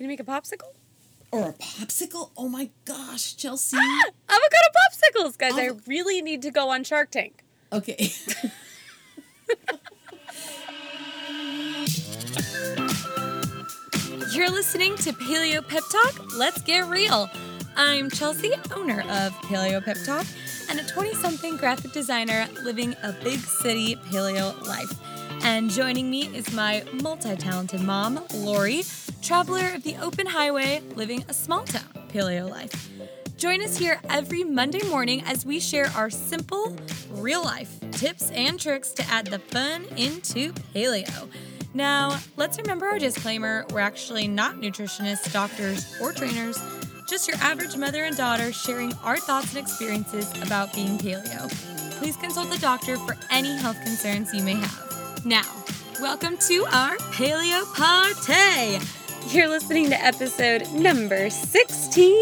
Can you make a popsicle? Or a popsicle? Oh my gosh, Chelsea. Ah, avocado popsicles, guys. I really need to go on Shark Tank. Okay. You're listening to Paleo Pep Talk. Let's get real. I'm Chelsea, owner of Paleo Pep Talk, and a 20 something graphic designer living a big city paleo life. And joining me is my multi talented mom, Lori, traveler of the open highway, living a small town paleo life. Join us here every Monday morning as we share our simple, real life tips and tricks to add the fun into paleo. Now, let's remember our disclaimer we're actually not nutritionists, doctors, or trainers, just your average mother and daughter sharing our thoughts and experiences about being paleo. Please consult the doctor for any health concerns you may have. Now, welcome to our paleo party. You're listening to episode number 16,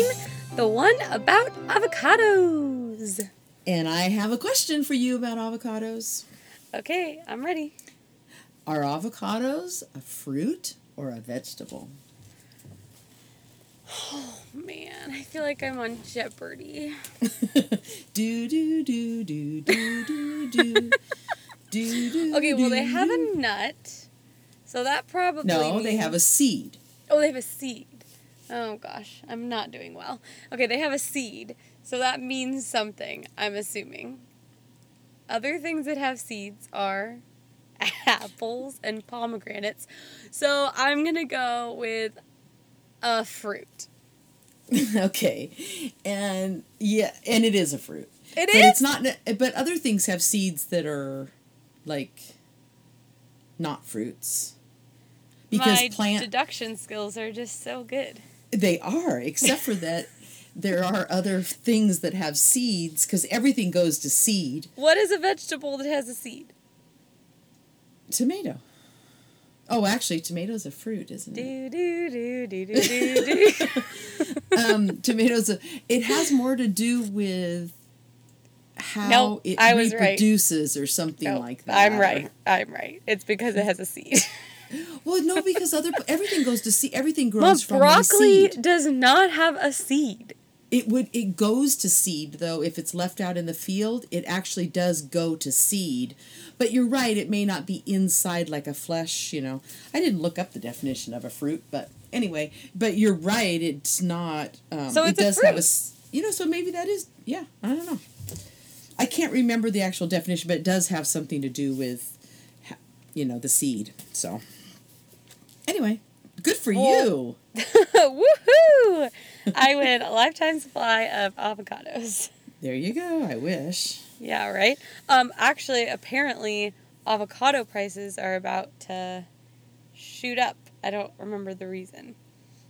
the one about avocados. and I have a question for you about avocados. Okay, I'm ready. Are avocados a fruit or a vegetable? Oh man, I feel like I'm on Jeopardy. do do do do do do do do do. Okay, well, they have a nut, so that probably. No, they have a seed. Oh, they have a seed. Oh gosh, I'm not doing well. Okay, they have a seed, so that means something, I'm assuming. Other things that have seeds are apples and pomegranates. So I'm gonna go with a fruit. okay, and yeah, and it is a fruit. It but is? it's not. But other things have seeds that are like not fruits. Because My plant deduction skills are just so good. They are, except for that there are other things that have seeds because everything goes to seed. What is a vegetable that has a seed? Tomato. Oh, actually, tomato's a fruit, isn't it? Do do do do do do do. Um, tomatoes. A, it has more to do with how Nope, it I was right. reproduces or something No, like that. I'm right. I'm right. It's because it has a seed. Well, no, because other everything goes to seed. Everything grows from one broccoli does not have a seed. It would it goes to seed though if it's left out in the field, it actually does go to seed. But you're right, it may not be inside like a flesh, you know. I didn't look up the definition of a fruit, but anyway, but you're right, it's not um, So it's it a does have a you know, so maybe that is yeah, I don't know. I can't remember the actual definition, but it does have something to do with you know, the seed. So anyway, good for Well- you. Woohoo! I win a lifetime supply of avocados. There you go. I wish. Yeah, right? Um, actually, apparently, avocado prices are about to shoot up. I don't remember the reason.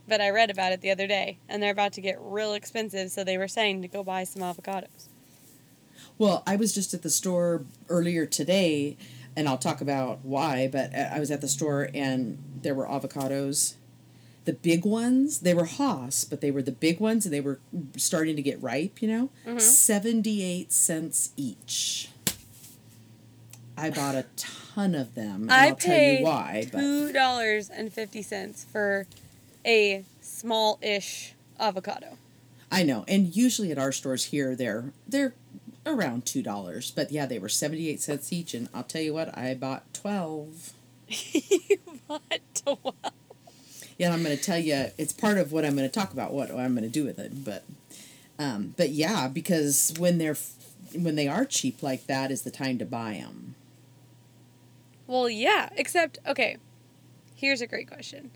But I read about it the other day, and they're about to get real expensive, so they were saying to go buy some avocados. Well, I was just at the store earlier today, and I'll talk about why, but I was at the store and there were avocados. The big ones, they were Hass, but they were the big ones and they were starting to get ripe, you know? Mm-hmm. 78 cents each. I bought a ton of them, and I I'll tell you paid why. But two dollars and fifty cents for a small-ish avocado. I know, and usually at our stores here, they're they're around two dollars. But yeah, they were seventy eight cents each, and I'll tell you what, I bought twelve. you bought twelve. Yeah, I'm going to tell you, it's part of what I'm going to talk about, what I'm going to do with it. But, um, but yeah, because when they're when they are cheap like that, is the time to buy them. Well, yeah, except okay. Here's a great question.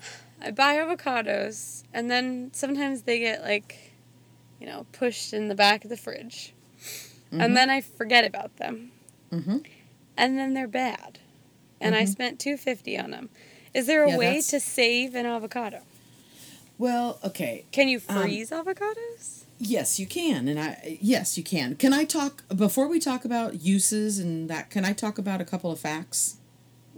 I buy avocados, and then sometimes they get like, you know, pushed in the back of the fridge, and then I forget about them, Mm-hmm. and then they're bad, and I Mhm. spent two fifty on them. Is there a Yeah, way that's- to save an avocado? Well, okay, Can you Um, freeze avocados? yes, you can, and I yes, you can. Can I talk before we talk about uses and that? Can I talk about a couple of facts?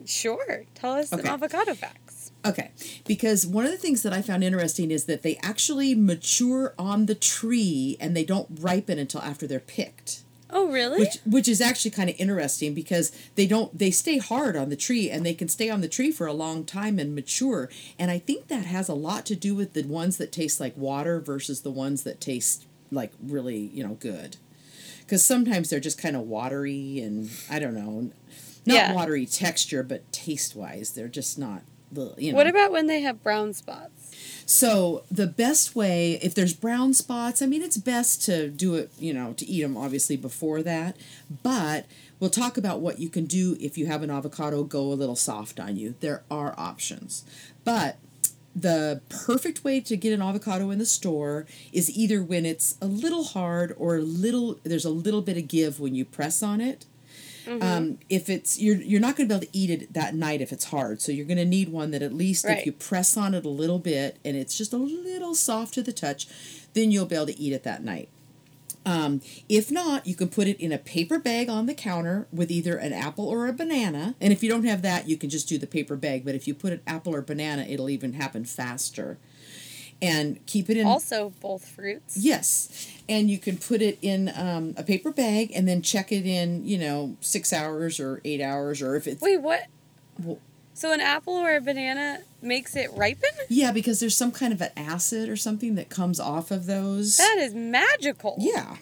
Sure. Tell us Okay. some avocado facts. Okay, because one of the things that I found interesting is that they actually mature on the tree and they don't ripen until after they're picked. Oh, really? which which is actually kind of interesting because they don't they stay hard on the tree and they can stay on the tree for a long time and mature and i think that has a lot to do with the ones that taste like water versus the ones that taste like really you know good because sometimes they're just kind of watery and i don't know not Yeah. watery texture but taste wise they're just not the you know what about when they have brown spots? so the best way, if there's brown spots, I mean, it's best to do it, you know, to eat them obviously before that. But we'll talk about what you can do if you have an avocado go a little soft on you. There are options, but the perfect way to get an avocado in the store is either when it's a little hard or a little there's a little bit of give when you press on it um, if it's you're you're not going to be able to eat it that night if it's hard. So you're going to need one that at least Right. if you press on it a little bit and it's just a little soft to the touch then you'll be able to eat it that night. Um, if not you can put it in a paper bag on the counter with either an apple or a banana. And if you don't have that you can just do the paper bag. But if you put an apple or banana it'll even happen faster and keep it in Also, both fruits. Yes, and you can put it in um, a paper bag and then check it in, you know, six hours or eight hours, or if it's Wait, what? Well- So an apple or a banana makes it ripen? yeah, because there's some kind of an acid or something that comes off of those. That is magical. yeah,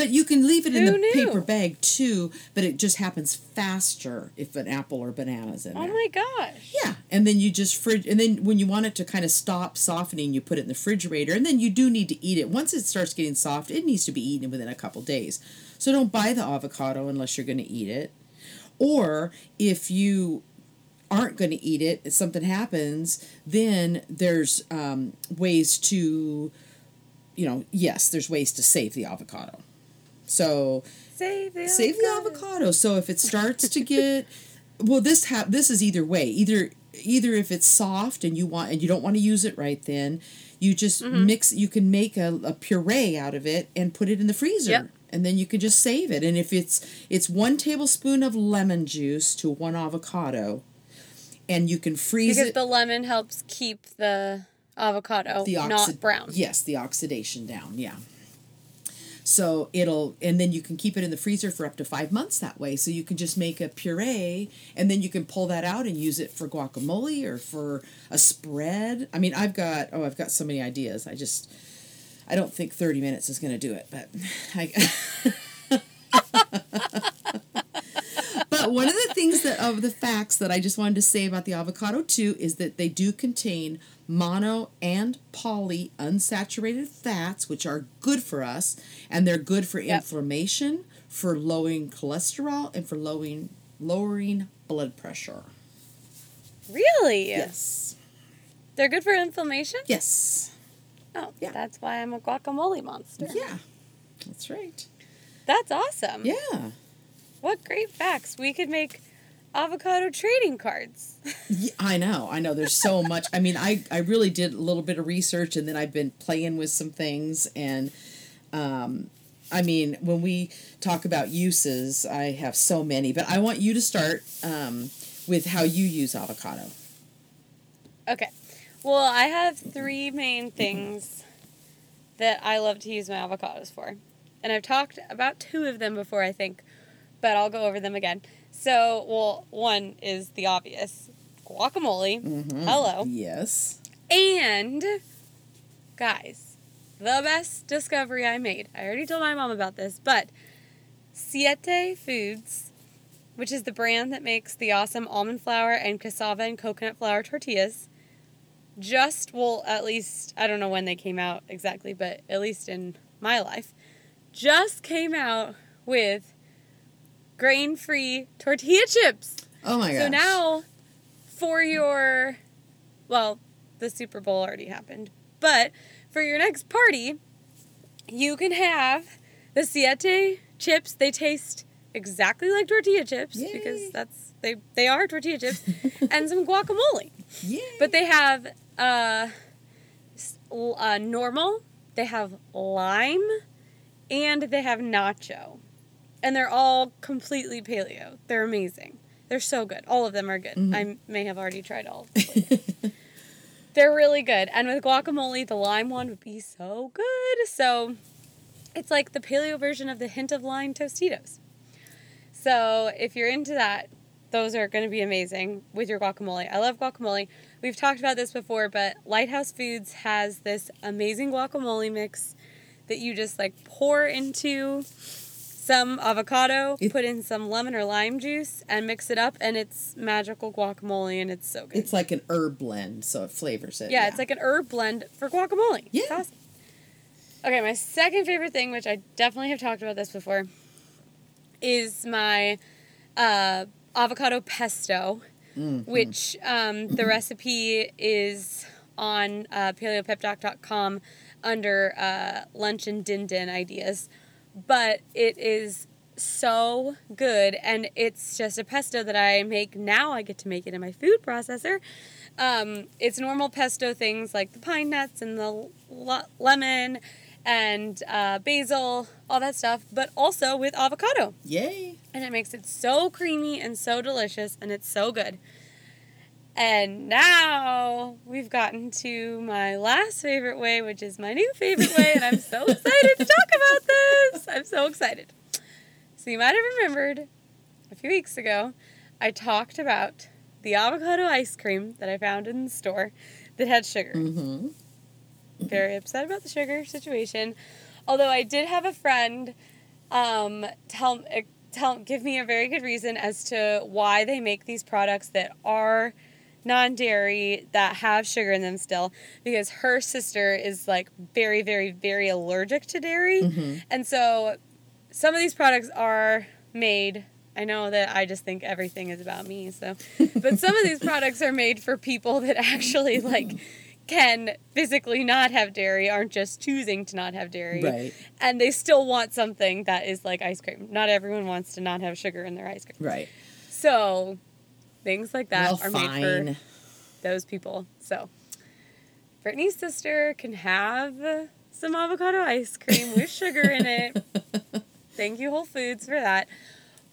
but you can leave it in Who the knew? paper bag too. But it just happens faster if an apple or banana's in Oh there. Oh my gosh. Yeah, and then you just fridge, and then when you want it to kind of stop softening, you put it in the refrigerator, and then you do need to eat it. Once it starts getting soft, it needs to be eaten within a couple days. So don't buy the avocado unless you're going to eat it. Or if you aren't going to eat it, if something happens, then there's um, ways to, you know, yes, there's ways to save the avocado. So Save the save the avocado. avocado. So if it starts to get, well, this ha- this is either way. Either either if it's soft and you want and you don't want to use it right then, you just Mm-hmm. mix. You can make a, a puree out of it and put it in the freezer. Yep. And then you can just save it. And if it's it's one tablespoon of lemon juice to one avocado, and you can freeze Because it. Because the lemon helps keep the avocado the not brown. Yes, the oxidation down. Yeah. So it'll, and then you can keep it in the freezer for up to five months that way. So you can just make a puree, and then you can pull that out and use it for guacamole or for a spread. I mean, I've got oh, I've got so many ideas. I just, I don't think thirty minutes is going to do it, but I. But one of the things that of the facts that I just wanted to say about the avocado too is that they do contain mono and poly unsaturated fats, which are good for us, and they're good for Yep. inflammation, for lowering cholesterol, and for lowering lowering blood pressure. Really? Yes. They're good for inflammation? Yes. Oh, Yeah. that's why I'm a guacamole monster. Yeah. That's right. That's awesome. Yeah. What great facts. We could make avocado trading cards. Yeah, I know, I know. There's so much. I mean, I I really did a little bit of research, and then I've been playing with some things, and um, I mean, when we talk about uses, I have so many. But I want you to start um, with how you use avocado. Okay. Well, I have three main things that I love to use my avocados for. And I've talked about two of them before, I think, but I'll go over them again. So, well, one is the obvious guacamole. Mm-hmm. Hello. Yes. And, guys, the best discovery I made. I already told my mom about this, but Siete Foods, which is the brand that makes the awesome almond flour and cassava and coconut flour tortillas, just, well, at least, I don't know when they came out exactly, but at least in my life, just came out with grain free tortilla chips. Oh my gosh. So now, for your, well, the Super Bowl already happened, but for your next party, you can have the Siete chips. They taste exactly like tortilla chips Yay. because that's they they are tortilla chips, and some guacamole. Yay. But they have uh, uh, normal, they have lime, and they have nacho. And they're all completely paleo. They're amazing. They're so good. All of them are good. Mm-hmm. I may have already tried all of them. They're really good. And with guacamole, the lime one would be so good. So It's like the paleo version of the hint of lime Tostitos. So if you're into that, those are going to be amazing with your guacamole. I love guacamole. We've talked about this before, but Litehouse Foods has this amazing guacamole mix that you just like pour into some avocado, It- put in some lemon or lime juice, and mix it up, and it's magical guacamole, and it's so good. It's like an herb blend, so it flavors it. yeah, it's like an herb blend for guacamole. Yeah. awesome. Okay, my second favorite thing, which I definitely have talked about this before, is my uh, avocado pesto, Mm-hmm. which um, the recipe is on uh, paleopeptalk.com under uh, lunch and din din ideas. But it is so good, and it's just a pesto that I make now. I get to make it in my food processor. Um, it's normal pesto things like the pine nuts and the lemon and uh, basil, all that stuff, but also with avocado Yay! and it makes it so creamy and so delicious and it's so good. And now we've gotten to my last favorite way, which is my new favorite way, and I'm so excited to talk about this. I'm so excited. So, you might have remembered a few weeks ago, I talked about the avocado ice cream that I found in the store that had sugar Mm-hmm. very upset about the sugar situation. Although I did have a friend um, tell uh, tell give me a very good reason as to why they make these products that are non-dairy that have sugar in them still because her sister is like very very very allergic to dairy Mm-hmm. and so some of these products are made I know that I just think everything is about me so but some of these products are made for people that actually like can physically not have dairy aren't just choosing to not have dairy Right. and they still want something that is like ice cream not everyone wants to not have sugar in their ice cream Right. so things like that well, are made for those people so brittany's sister can have some avocado ice cream with sugar in it thank you whole foods for that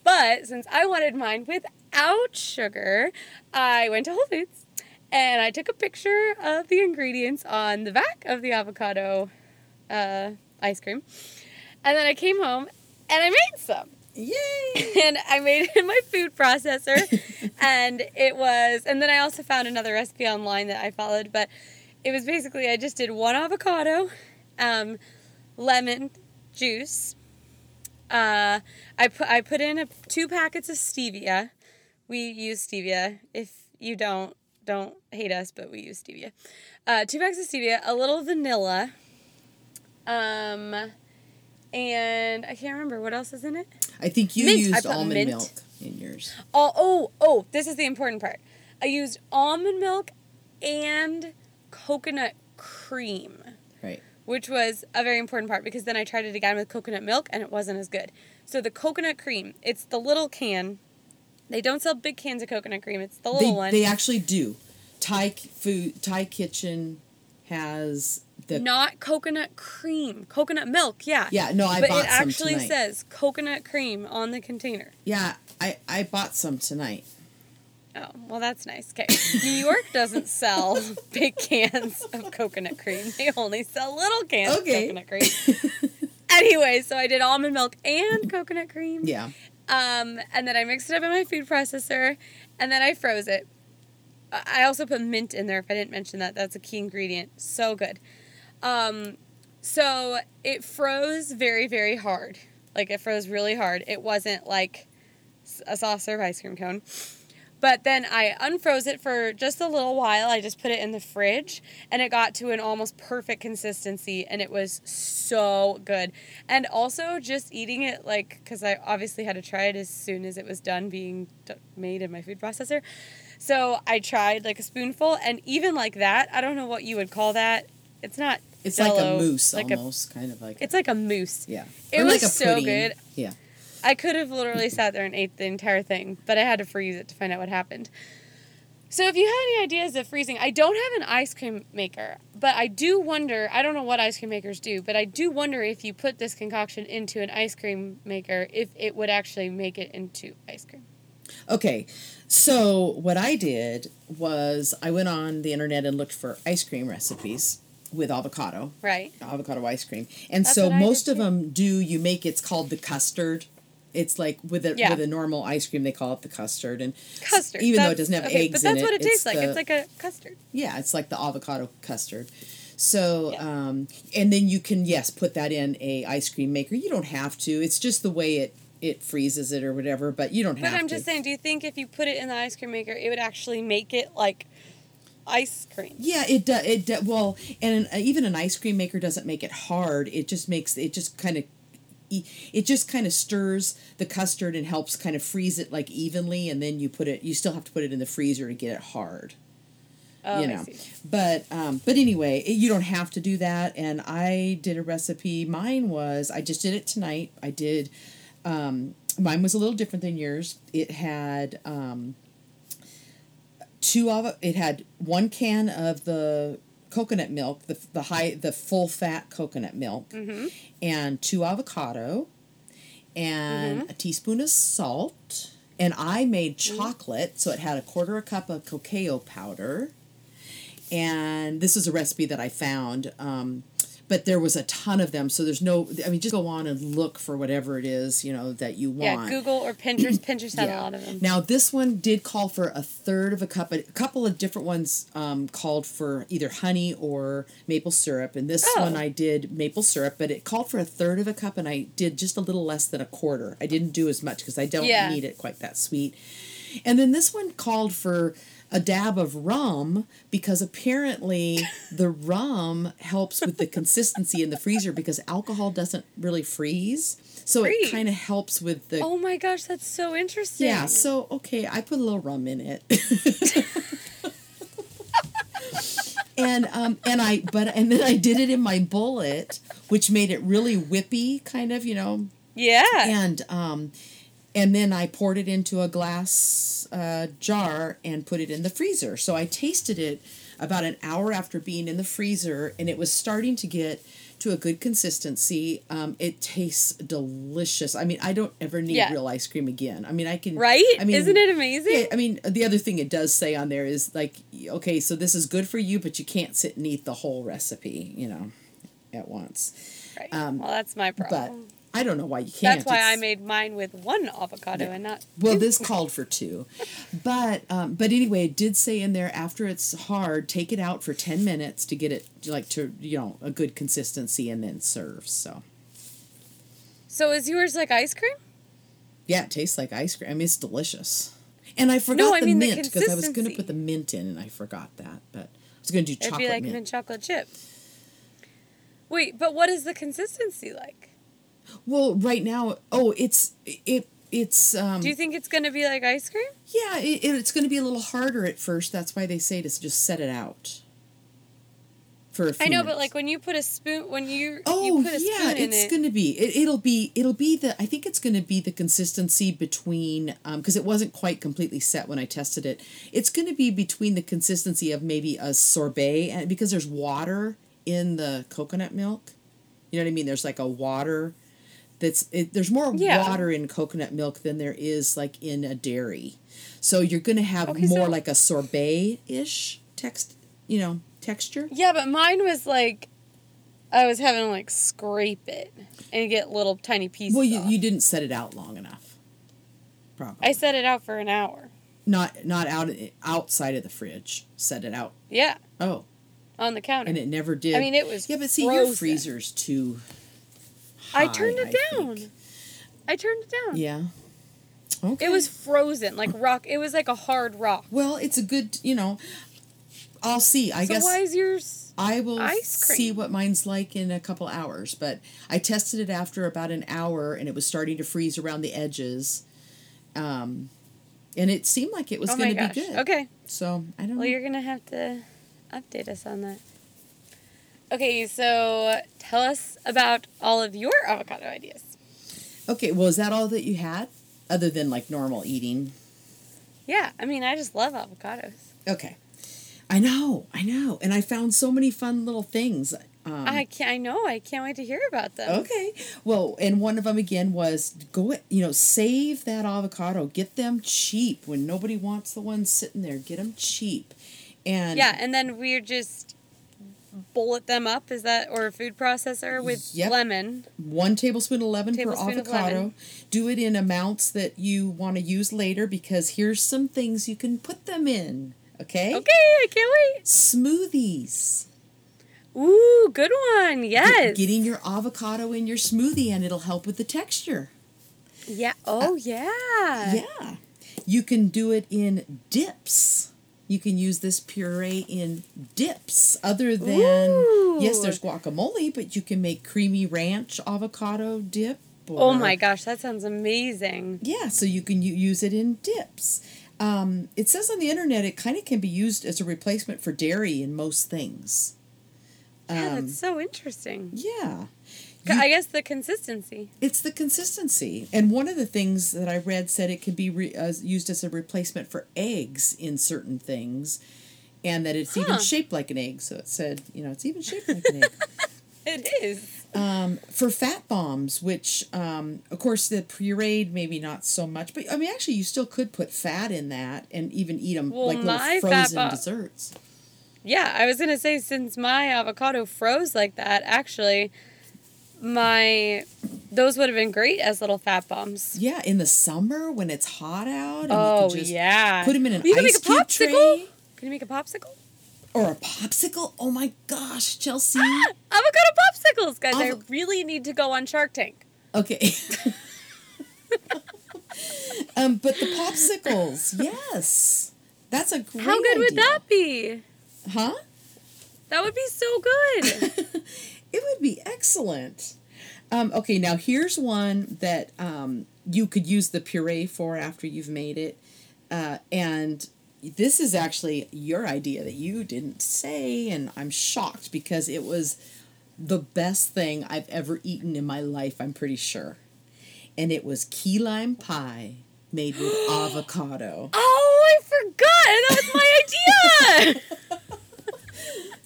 but since i wanted mine without sugar i went to whole foods and I took a picture of the ingredients on the back of the avocado uh, ice cream. And then I came home and I made some. Yay! And I made it in my food processor. and it was, and then I also found another recipe online that I followed. But it was basically, I just did one avocado, um, lemon juice. Uh, I put I put in a, two packets of stevia. We use stevia. If you don't, don't hate us, but we use stevia. Uh, two packs of stevia, a little vanilla, um, and I can't remember what else is in it. I think you Mint. Used almond mint. milk in yours. Oh, oh, oh, this is the important part. I used almond milk and coconut cream, Right. which was a very important part because then I tried it again with coconut milk and it wasn't as good. So the coconut cream, it's the little can. They don't sell big cans of coconut cream. It's the little They, one. they actually do. Thai food, Thai kitchen has the. Not coconut cream, coconut milk. Yeah. Yeah, no, I but bought it some actually tonight. says coconut cream on the container. Yeah, I I bought some tonight. Oh, well, that's nice. Okay. New York doesn't sell big cans of coconut cream. They only sell little cans Okay. of coconut cream. anyway, so I did almond milk and coconut cream. Yeah. Um, and then I mixed it up in my food processor, and then I froze it. I I also put mint in there. If I didn't mention that, that's a key ingredient. So good. Um, so it froze very, very hard. Like it froze really hard. It wasn't like a soft serve ice cream cone. But then I unfroze it for just a little while. I just put it in the fridge and it got to an almost perfect consistency and it was so good. And also just eating it like cuz I obviously had to try it as soon as it was done being made in my food processor. So I tried like a spoonful and even like that, I don't know what you would call that. It's not It's like a mousse like a- almost, kind of like. it's like a mousse. yeah. it Or was like a so good. Yeah. I could have literally sat there and ate the entire thing, but I had to freeze it to find out what happened. So if you have any ideas of freezing, I don't have an ice cream maker, but I do wonder, I don't know what ice cream makers do, but I do wonder if you put this concoction into an ice cream maker if it would actually make it into ice cream. Okay, so what I did was I went on the internet and looked for ice cream recipes, with avocado, Right. avocado ice cream. And That's so what I did most of too. them do. You make it's called the custard. It's like with a Yeah. with a normal ice cream, they call it the custard, and Custard. Even though it doesn't have okay, eggs But that's in what it, it tastes like. the- It's like a custard. yeah, it's like the avocado custard. So, Yeah. um, and then you can yes put that in a ice cream maker. You don't have to. It's just the way it it freezes it or whatever. But you don't But have But I'm to. just saying, do you think if you put it in the ice cream maker, it would actually make it like ice cream? Yeah, it does. It do, well, and an, even an ice cream maker doesn't make it hard. It just makes it just kind of. It just kind of stirs the custard and helps kind of freeze it like evenly, and then you put it. You still have to put it in the freezer to get it hard. Oh, you I know see. but um but anyway it, you don't have to do that and i did a recipe mine was i just did it tonight i did um mine was a little different than yours it had um two of it had one can of the coconut milk the, the high the full fat coconut milk Mm-hmm. and two avocado and Mm-hmm. a teaspoon of salt and i made Mm-hmm. chocolate so it had a quarter a cup of cacao powder and this is a recipe that I found. Um, but there was a ton of them, so there's no. I mean, just go on and look for whatever it is you know that you want. Yeah. Google or Pinterest. Pinterest had a lot of them. Now this one did call for a third of a cup. A couple of different ones um, called for either honey or maple syrup, and this Oh. one I did maple syrup, but it called for a third of a cup, and I did just a little less than a quarter. I didn't do as much because I don't Yeah. need it quite that sweet. And then this one called for a dab of rum because apparently the rum helps with the consistency in the freezer because alcohol doesn't really freeze. So Freeze. it kind of helps with the Oh my gosh, that's so interesting. yeah, so okay, I put a little rum in it. and um and I but and then I did it in my bullet, which made it really whippy kind of, you know. yeah. And um and then I poured it into a glass uh, jar and put it in the freezer. So I tasted it about an hour after being in the freezer, and it was starting to get to a good consistency. Um, it tastes delicious. I mean, I don't ever need Yeah. real ice cream again. I mean, I can. Right? I mean, Isn't it amazing? Yeah, I mean, the other thing it does say on there is like, okay, so this is good for you, but you can't sit and eat the whole recipe, you know, at once. right. um, well, that's my But problem. I don't know why you can't. that's why I made mine with one avocado and not. well, this called for two, but um, but anyway, it did say in there after it's hard, take it out for ten minutes to get it like to you know a good consistency, and then serve. So So is yours like ice cream? yeah, it tastes like ice cream. I mean, it's delicious. And I forgot I the mean mint because I was going to put the mint in, and I forgot that. But I was going to do It'd chocolate be like mint. mint chocolate chip. Wait, but what is the consistency like? Well, right now, oh, it's it it's um Do you think it's gonna be like ice cream? yeah, it, it's going to be a little harder at first. That's why they say to just set it out for a few I know, but like when you put a spoon, when you Oh you put a yeah, spoon it's it. going to be. It, it'll be. It'll be the. I think it's going to be the consistency between. Um, because it wasn't quite completely set when I tested it. It's going to be between the consistency of maybe a sorbet, and because there's water in the coconut milk. You know what I mean? There's like a water. That's it, there's more Yeah. water in coconut milk than there is like in a dairy, so you're gonna have Okay, more so- like a sorbet ish text, you know, texture. Yeah, but mine was like, I was having to like scrape it and get little tiny pieces. Well, you, off. you didn't set it out long enough. Probably. I set it out for an hour. not not out outside of the fridge. Set it out. Yeah, Oh, on the counter. and it never did. I mean, it was yeah, but see, your freezer's too. I turned it I down. think. I turned it down. Yeah. Okay. It was frozen, like rock. It was like a hard rock. well. It's a good. You know. I'll see. I so guess why is yours? I will ice see what mine's like in a couple hours. But I tested it after about an hour, and it was starting to freeze around the edges. Um, and it seemed like it was oh going to be good. Okay. So I don't know. Well, you're gonna have to update us on that. Okay, so tell us about all of your avocado ideas. Okay, well, is that all that you had, other than like normal eating? Yeah, I mean, I just love avocados. Okay, I know, I know, and I found so many fun little things. Um, I can I know. I can't wait to hear about them. okay, well, and one of them again was go, you know, save that avocado, get them cheap when nobody wants the ones sitting there. Get them cheap, and Yeah, and then we're just bullet them up. Is that or a food processor with Yep. lemon? One tablespoon of lemon Tablespoon per avocado. Do it in amounts that you want to use later because here's some things you can put them in. Okay? Okay, I can't wait. Smoothies. Ooh, good one. Get- Yes. getting your avocado in your smoothie and it'll help with the texture. yeah. Uh, oh yeah. Yeah. You can do it in dips. You can use this puree in dips other than Ooh. yes, there's guacamole, but you can make creamy ranch avocado dip. Oh my gosh, that sounds amazing. Yeah, so you can use it in dips. Um, it says on the internet it kind of can be used as a replacement for dairy in most things. Yeah, Um, that's so interesting. yeah. You- I guess the consistency. It's the consistency. And one of the things that I read said it could be re- uh, used as a replacement for eggs in certain things, and that it's even shaped like an egg. So it said, you know, it's even shaped like an egg. It is. Um, for fat bombs, which, um, of course, the pureed, maybe not so much, but I mean, actually, you still could put fat in that and even eat them Well, like little frozen bomb- desserts. Yeah, I was gonna say since my avocado froze like that, actually, my those would have been great as little fat bombs. Yeah, in the summer when it's hot out. And Oh you can just yeah. Put them in an you can ice make a cube popsicle. tray Can you make a popsicle? or a popsicle. Oh my gosh, Chelsea. Avocado popsicles, guys! I really need to go on Shark Tank. Okay. um, but the popsicles, yes, that's a great. How good would that be? Huh? That would be so good. It would be excellent. Um, okay, now here's one that um, you could use the puree for after you've made it, uh, and this is actually your idea that you didn't say, and I'm shocked because it was the best thing I've ever eaten in my life. I'm pretty sure, and it was key lime pie made with avocado. oh, I forgot. That was my idea.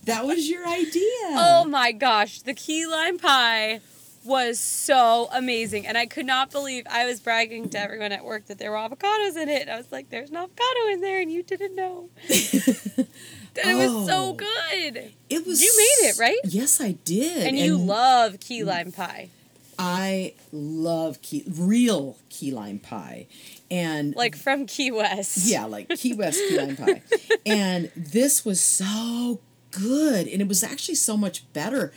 That was your idea. Oh my gosh, the key lime pie was so amazing. And I could not believe I was bragging to everyone at work that there were avocados in it. And I was like, there's an avocado in there, and you didn't know. And it was so Oh. good. It was. You made it, right? Yes, I did. And you love key lime pie. I love key real key lime pie, and Like from Key West. yeah, like Key West key lime pie, and this was so good, and it was actually so much better.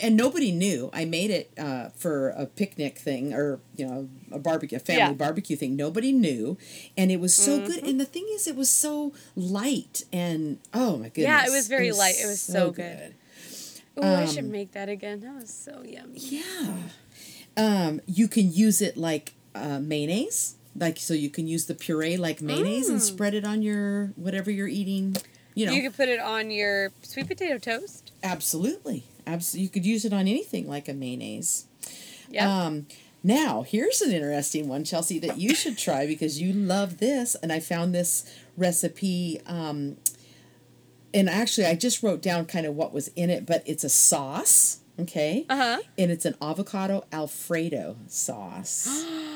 And nobody knew. I made it uh, for a picnic thing, or you know, a barbecue, a family Yeah. barbecue thing. Nobody knew, and it was so good. And the thing is, it was so light, and oh my goodness, Yeah, it was very light. It was so good. Ooh, I should Um, make that again. That was so yummy. Yeah. Um, you can use it like uh, mayonnaise. Like so you can use the puree like mayonnaise and spread it on your whatever you're eating. You know. You could put it on your sweet potato toast. absolutely. Absolutely. You could use it on anything like a mayonnaise. Yep. Um now, here's an interesting one, Chelsea, that you should try because you love this. And I found this recipe. Um, and actually, I just wrote down kind of what was in it, but it's a sauce, okay? uh huh. And it's an avocado Alfredo sauce.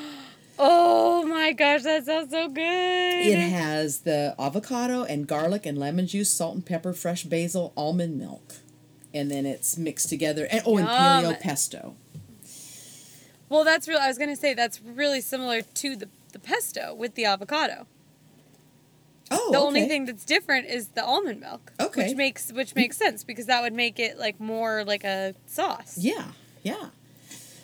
Oh my gosh, that sounds so good. It has the avocado and garlic and lemon juice, salt and pepper, fresh basil, almond milk. And then it's mixed together. And, oh, and paleo pesto. Well, that's real. I was gonna say that's really similar to the the pesto with the avocado. Oh, The okay. only thing that's different is the almond milk. Okay. Which makes which makes sense because that would make it like more like a sauce. Yeah, yeah.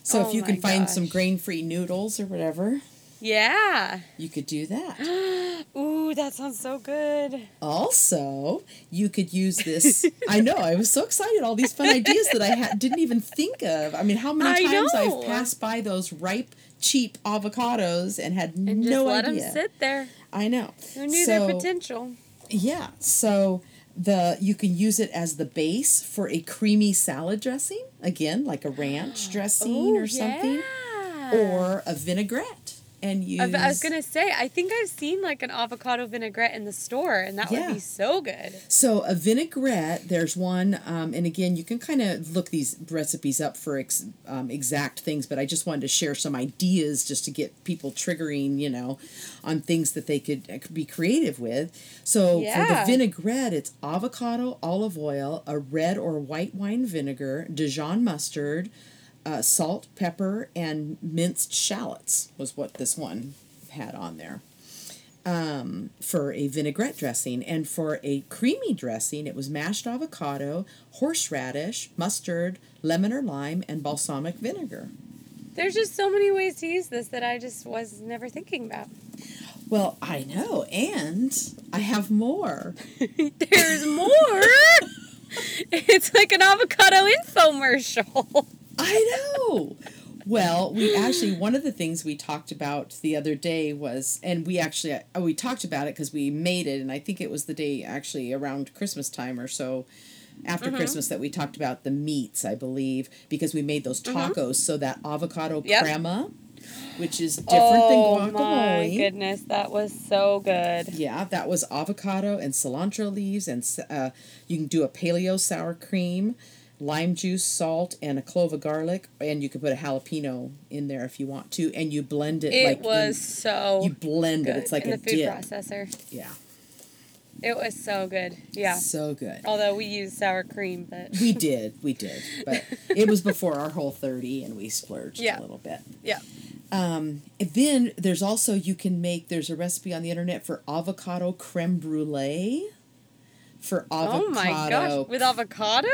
So Oh if you can find some grain-free noodles or whatever, Yeah. you could do that. Ooh, that sounds so good. Also, you could use this. I know, I was so excited. All these fun ideas that I ha- didn't even think of. I mean, how many I times know. I've passed by those ripe, cheap avocados and had no idea. And just no let idea. them sit there. I know. Who knew so, their potential? Yeah. So the you can use it as the base for a creamy salad dressing. Again, like a ranch dressing or oh, something. Yeah. Or a vinaigrette. And use. I was gonna say, I think I've seen like an avocado vinaigrette in the store, and that Yeah. would be so good. So a vinaigrette, there's one, um, and again, you can kind of look these recipes up for ex, um, exact things, but I just wanted to share some ideas just to get people triggering, you know, on things that they could, uh, be creative with. So for the vinaigrette, it's avocado, olive oil, a red or white wine vinegar, Dijon mustard, uh, salt, pepper, and minced shallots was what this one had on there um, for a vinaigrette dressing. And for a creamy dressing, it was mashed avocado, horseradish, mustard, lemon or lime, and balsamic vinegar. There's just so many ways to use this that I just was never thinking about. Well, I know, and I have more. There's more. it's like an avocado infomercial. I know. Well, we actually one of the things we talked about the other day was, and we actually uh, we talked about it because we made it, and I think it was the day actually around Christmas time or so, after Mm-hmm. Christmas that we talked about the meats, I believe, because we made those tacos. So that avocado Mm-hmm. Yep. crema, which is different oh than guacamole. Oh my goodness, that was so good. Yeah, that was avocado and cilantro leaves, and uh, you can do a paleo sour cream, lime juice, salt, and a clove of garlic, and you could put a jalapeno in there if you want to, and you blend it It like in- was so you blend good it. It's like in a the food dip. processor. Yeah, It was so good. Yeah. so good. Although we used sour cream, but We did, we did, but it was before our whole thirty, and we splurged Yeah. a little bit. yeah. Um, then there's also you can make there's a recipe on the internet for avocado creme brulee. For avocado Oh my gosh, with avocado?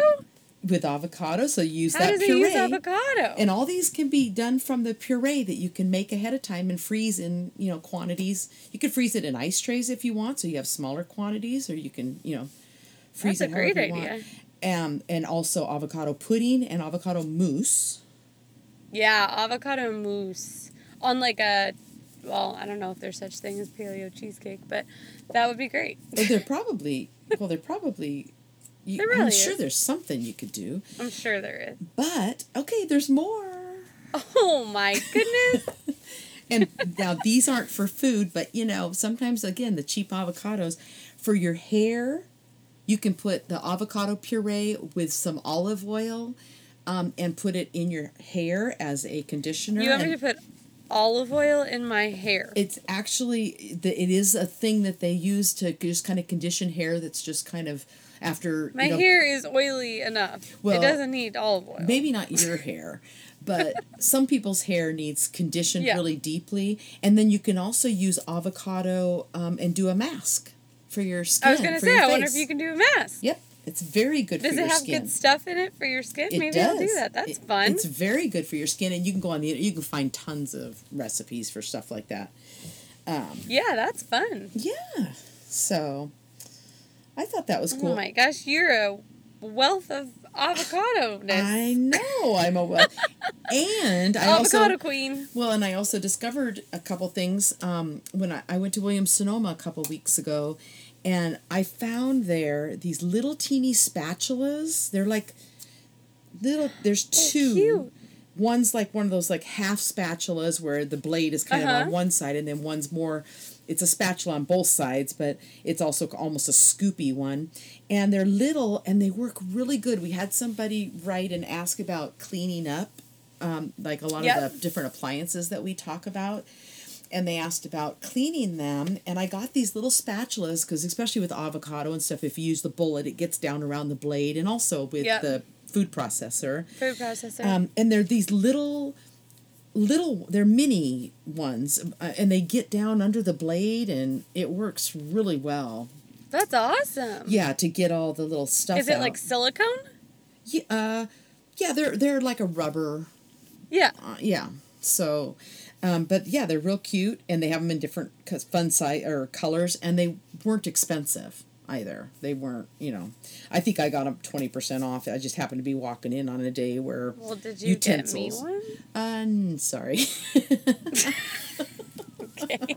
With avocado, so you use How that puree. use avocado? And all these can be done from the puree that you can make ahead of time and freeze in, you know, quantities. You could freeze it in ice trays if you want, so you have smaller quantities, or you can, you know, freeze That's a it however great you idea. want. Um, and also avocado pudding and avocado mousse. Yeah, avocado mousse on like a well, I don't know if there's such thing as paleo cheesecake, but that would be great. Well, they're probably well, they're probably. You, There I'm really sure there's something you could do, I'm sure there is. but okay, there's more. Oh my goodness. And now these aren't for food, but you know, sometimes again, the cheap avocados for your hair, you can put the avocado puree with some olive oil um, and put it in your hair as a conditioner. you want me to put olive oil in my hair? it's actually the, it is a thing that they use to just kind of condition hair that's just kind of after my you know, hair is oily enough. Well, it doesn't need olive oil. maybe not your hair but some people's hair needs conditioned Yeah. really deeply and then you can also use avocado um, and do a mask for your skin I was gonna say, I wonder if you can do a mask. yep it's very good Does it have skin good stuff in it for your skin? it Maybe does. I'll do that. That's It- fun. it's very good for your skin and you can go on the you can find tons of recipes for stuff like that um, Yeah, that's fun. yeah so i thought that was cool Oh my gosh, you're a wealth of avocado I know I'm a well, and I also avocado queen. Well, and I also discovered a couple things um, when I, I went to Williams Sonoma a couple weeks ago, and I found there these little teeny spatulas. They're like little. There's two. cute. One's like one of those like half spatulas where the blade is kind of Uh-huh. on one side, and then one's more. It's a spatula on both sides, but it's also almost a scoopy one. And they're little and they work really good. We had somebody write and ask about cleaning up um, like a lot Yep. of the different appliances that we talk about and they asked about cleaning them and i got these little spatulas because especially with avocado and stuff if you use the bullet it gets down around the blade and also with Yep. the food processor Food processor. um, and they're these little little they're mini ones uh, and they get down under the blade and it works really well that's awesome. yeah to get all the little stuff Is it out. like silicone? yeah, uh, yeah they're they're like a rubber Yeah. uh, yeah. So, um, but yeah, they're real cute, and they have them in different fun size or colors, and they weren't expensive either. They weren't, you know. I think I got them twenty percent off. I just happened to be walking in on a day where Well, did you get me utensils. one? Um, sorry. Okay.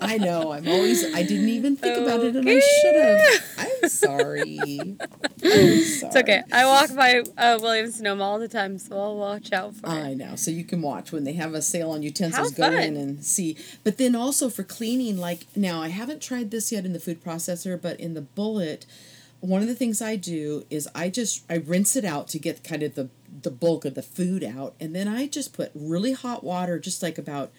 I know. I'm always. I didn't even think about it, and I should have. I'm sorry. I'm It's okay. I walk by uh, Williams Sonoma all the time, so I'll watch out for it. I know. So you can watch when they have a sale on utensils. Go in and see. But then also for cleaning, like now I haven't tried this yet in the food processor, but in the bullet, one of the things I do is I just I rinse it out to get kind of the the bulk of the food out, and then I just put really hot water, just like about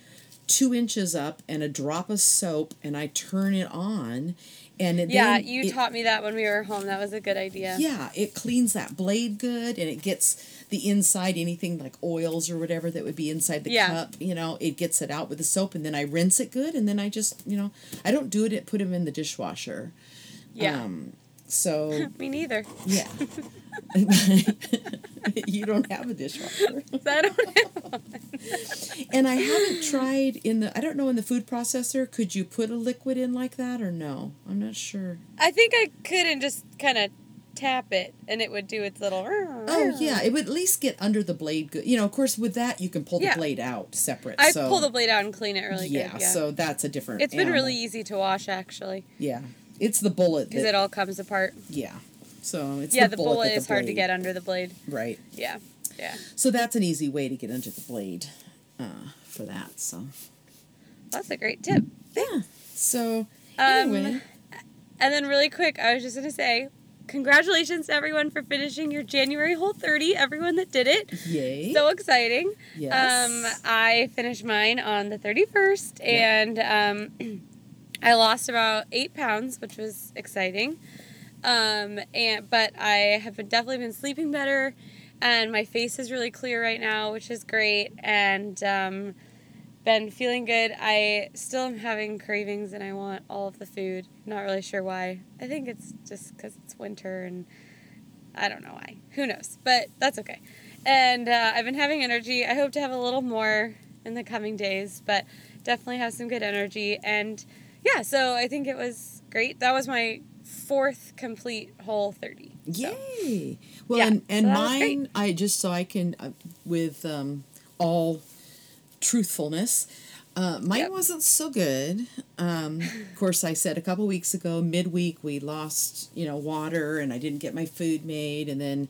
two inches up, and a drop of soap, and I turn it on, and it Yeah, then you it- taught me that when we were home. That was a good idea. yeah, it cleans that blade good and it gets the inside anything like oils or whatever that would be inside the Yeah. cup, you know, it gets it out with the soap and then I rinse it good and then I just, you know, I don't do it put them in the dishwasher. Yeah. Um so me neither. yeah. you don't have a dishwasher. I don't have And I haven't tried in the I don't know in the food processor could you put a liquid in like that or no? I'm not sure. I think I could and just kind of tap it, and it would do its little. Oh yeah, it would at least get under the blade good. You know, of course with that you can pull Yeah. the blade out separate. I so, pull the blade out and clean it really yeah, good. Yeah. so that's a different. it's been animal. really easy to wash actually, Yeah, it's the bullet. because it all comes apart. yeah, so it's yeah, the, the bullet, bullet that the is hard to get under the blade. Right. Yeah. Yeah. So that's an easy way to get under the blade, uh, for that. So That's a great tip. yeah. So Um, anyway, And then, really quick, I was just going to say, congratulations to everyone for finishing your January Whole 30, everyone that did it. yay. So exciting. yes. Um, I finished mine on the 31st, Yeah. and um, I lost about eight pounds, which was exciting. Um, and but I have definitely been sleeping better, and my face is really clear right now, which is great. And um, been feeling good. I still am having cravings, and I want all of the food. Not really sure why. I think it's just because it's winter, and I don't know why. Who knows? But that's okay. And uh, I've been having energy. I hope to have a little more in the coming days, but definitely have some good energy. And yeah, so I think it was great. That was my fourth complete whole 30. So, Yay! Well, Yeah, and, and so that was great. mine, I just so I can, uh, with um, all truthfulness, uh, mine Yep. wasn't so good. Um, of course, I said a couple weeks ago, midweek, we lost, you know, water, and I didn't get my food made, and then.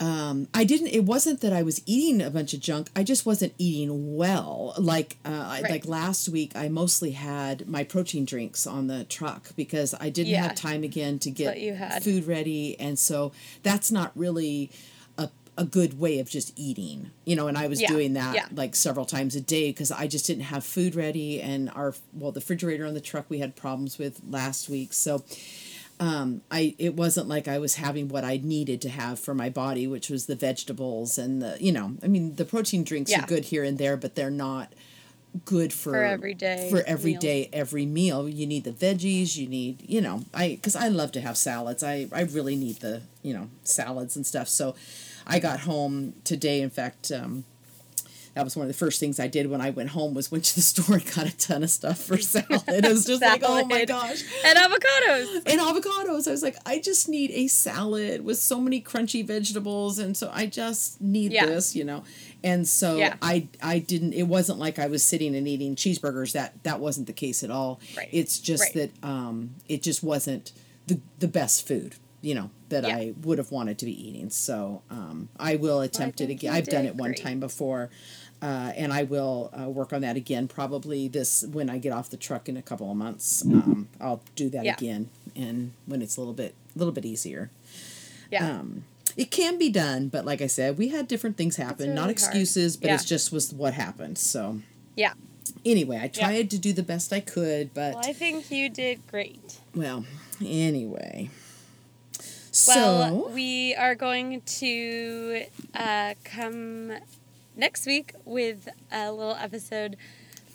Um, I didn't. It wasn't that I was eating a bunch of junk. I just wasn't eating well. Like, uh, Right. like last week, I mostly had my protein drinks on the truck because I didn't Yeah. have time again to get food ready, and so that's not really a a good way of just eating, you know. And I was Yeah, doing that yeah. like several times a day because I just didn't have food ready, and our well, the refrigerator on the truck we had problems with last week, so um, I it wasn't like I was having what I needed to have for my body, which was the vegetables and the you know, I mean the protein drinks Yeah. are good here and there, but they're not good for For everyday for every day every meal. You need the veggies, you need you know I because I love to have salads. I I really need the you know salads and stuff. So I got home today. In fact. Um, that was one of the first things I did when I went home was went to the store and got a ton of stuff for salad. It was just like, oh my gosh And avocados. and avocados. I was like, I just need a salad with so many crunchy vegetables, and so I just need Yeah. this, you know. And so Yeah. I I didn't. It wasn't like I was sitting and eating cheeseburgers. That that wasn't the case at all. Right. It's just Right. that um, it just wasn't the the best food, you know, that Yeah. I would have wanted to be eating. So um, I will attempt it again. I've done it one great. time before. Uh, and I will uh, work on that again probably this when I get off the truck in a couple of months. Um, I'll do that Yeah. again, and when it's a little bit a little bit easier. Yeah. Um, it can be done, but like I said, we had different things happen. Not really hard. excuses, but Yeah. it's just was what happened. So yeah. anyway, I tried to do the best I could, but Well, I think you did great. well, anyway. Well, so we are going to uh, come next week with a little episode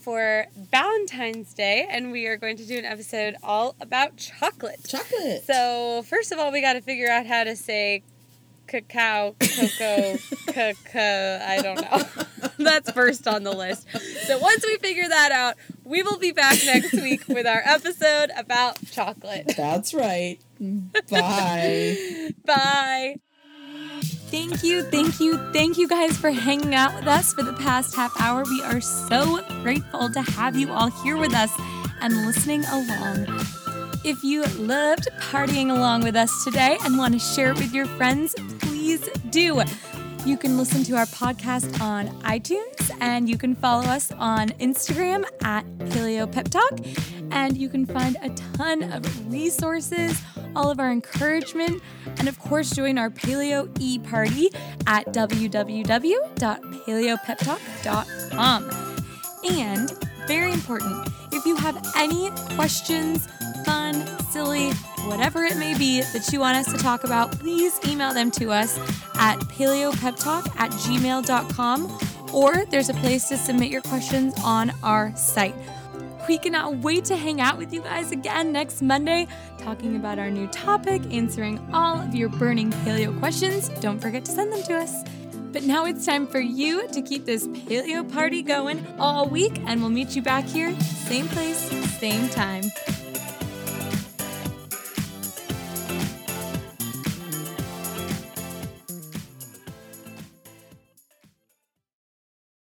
for Valentine's Day, and we are going to do an episode all about chocolate. chocolate. So, first of all, we got to figure out how to say cacao, cocoa, cocoa. I don't know. That's first on the list. So, once we figure that out, we will be back next week with our episode about chocolate. That's right. Bye. Bye. Thank you, thank you, thank you guys for hanging out with us for the past half hour. We are so grateful to have you all here with us. and listening along. If you loved partying along with us today and want to share it with your friends, please do. You can listen to our podcast on iTunes and you can follow us on Instagram at Paleo Pep Talk. And you can find a ton of resources, all of our encouragement, and of course, join our Paleo e party at www.paleopeptalk.com. And very important, if you have any questions, fun, silly, whatever it may be that you want us to talk about, please email them to us at paleopeptalk at gmail.com or there's a place to submit your questions on our site. We cannot wait to hang out with you guys again next Monday, talking about our new topic, answering all of your burning paleo questions. Don't forget to send them to us. But now it's time for you to keep this paleo party going all week, and we'll meet you back here, same place, same time.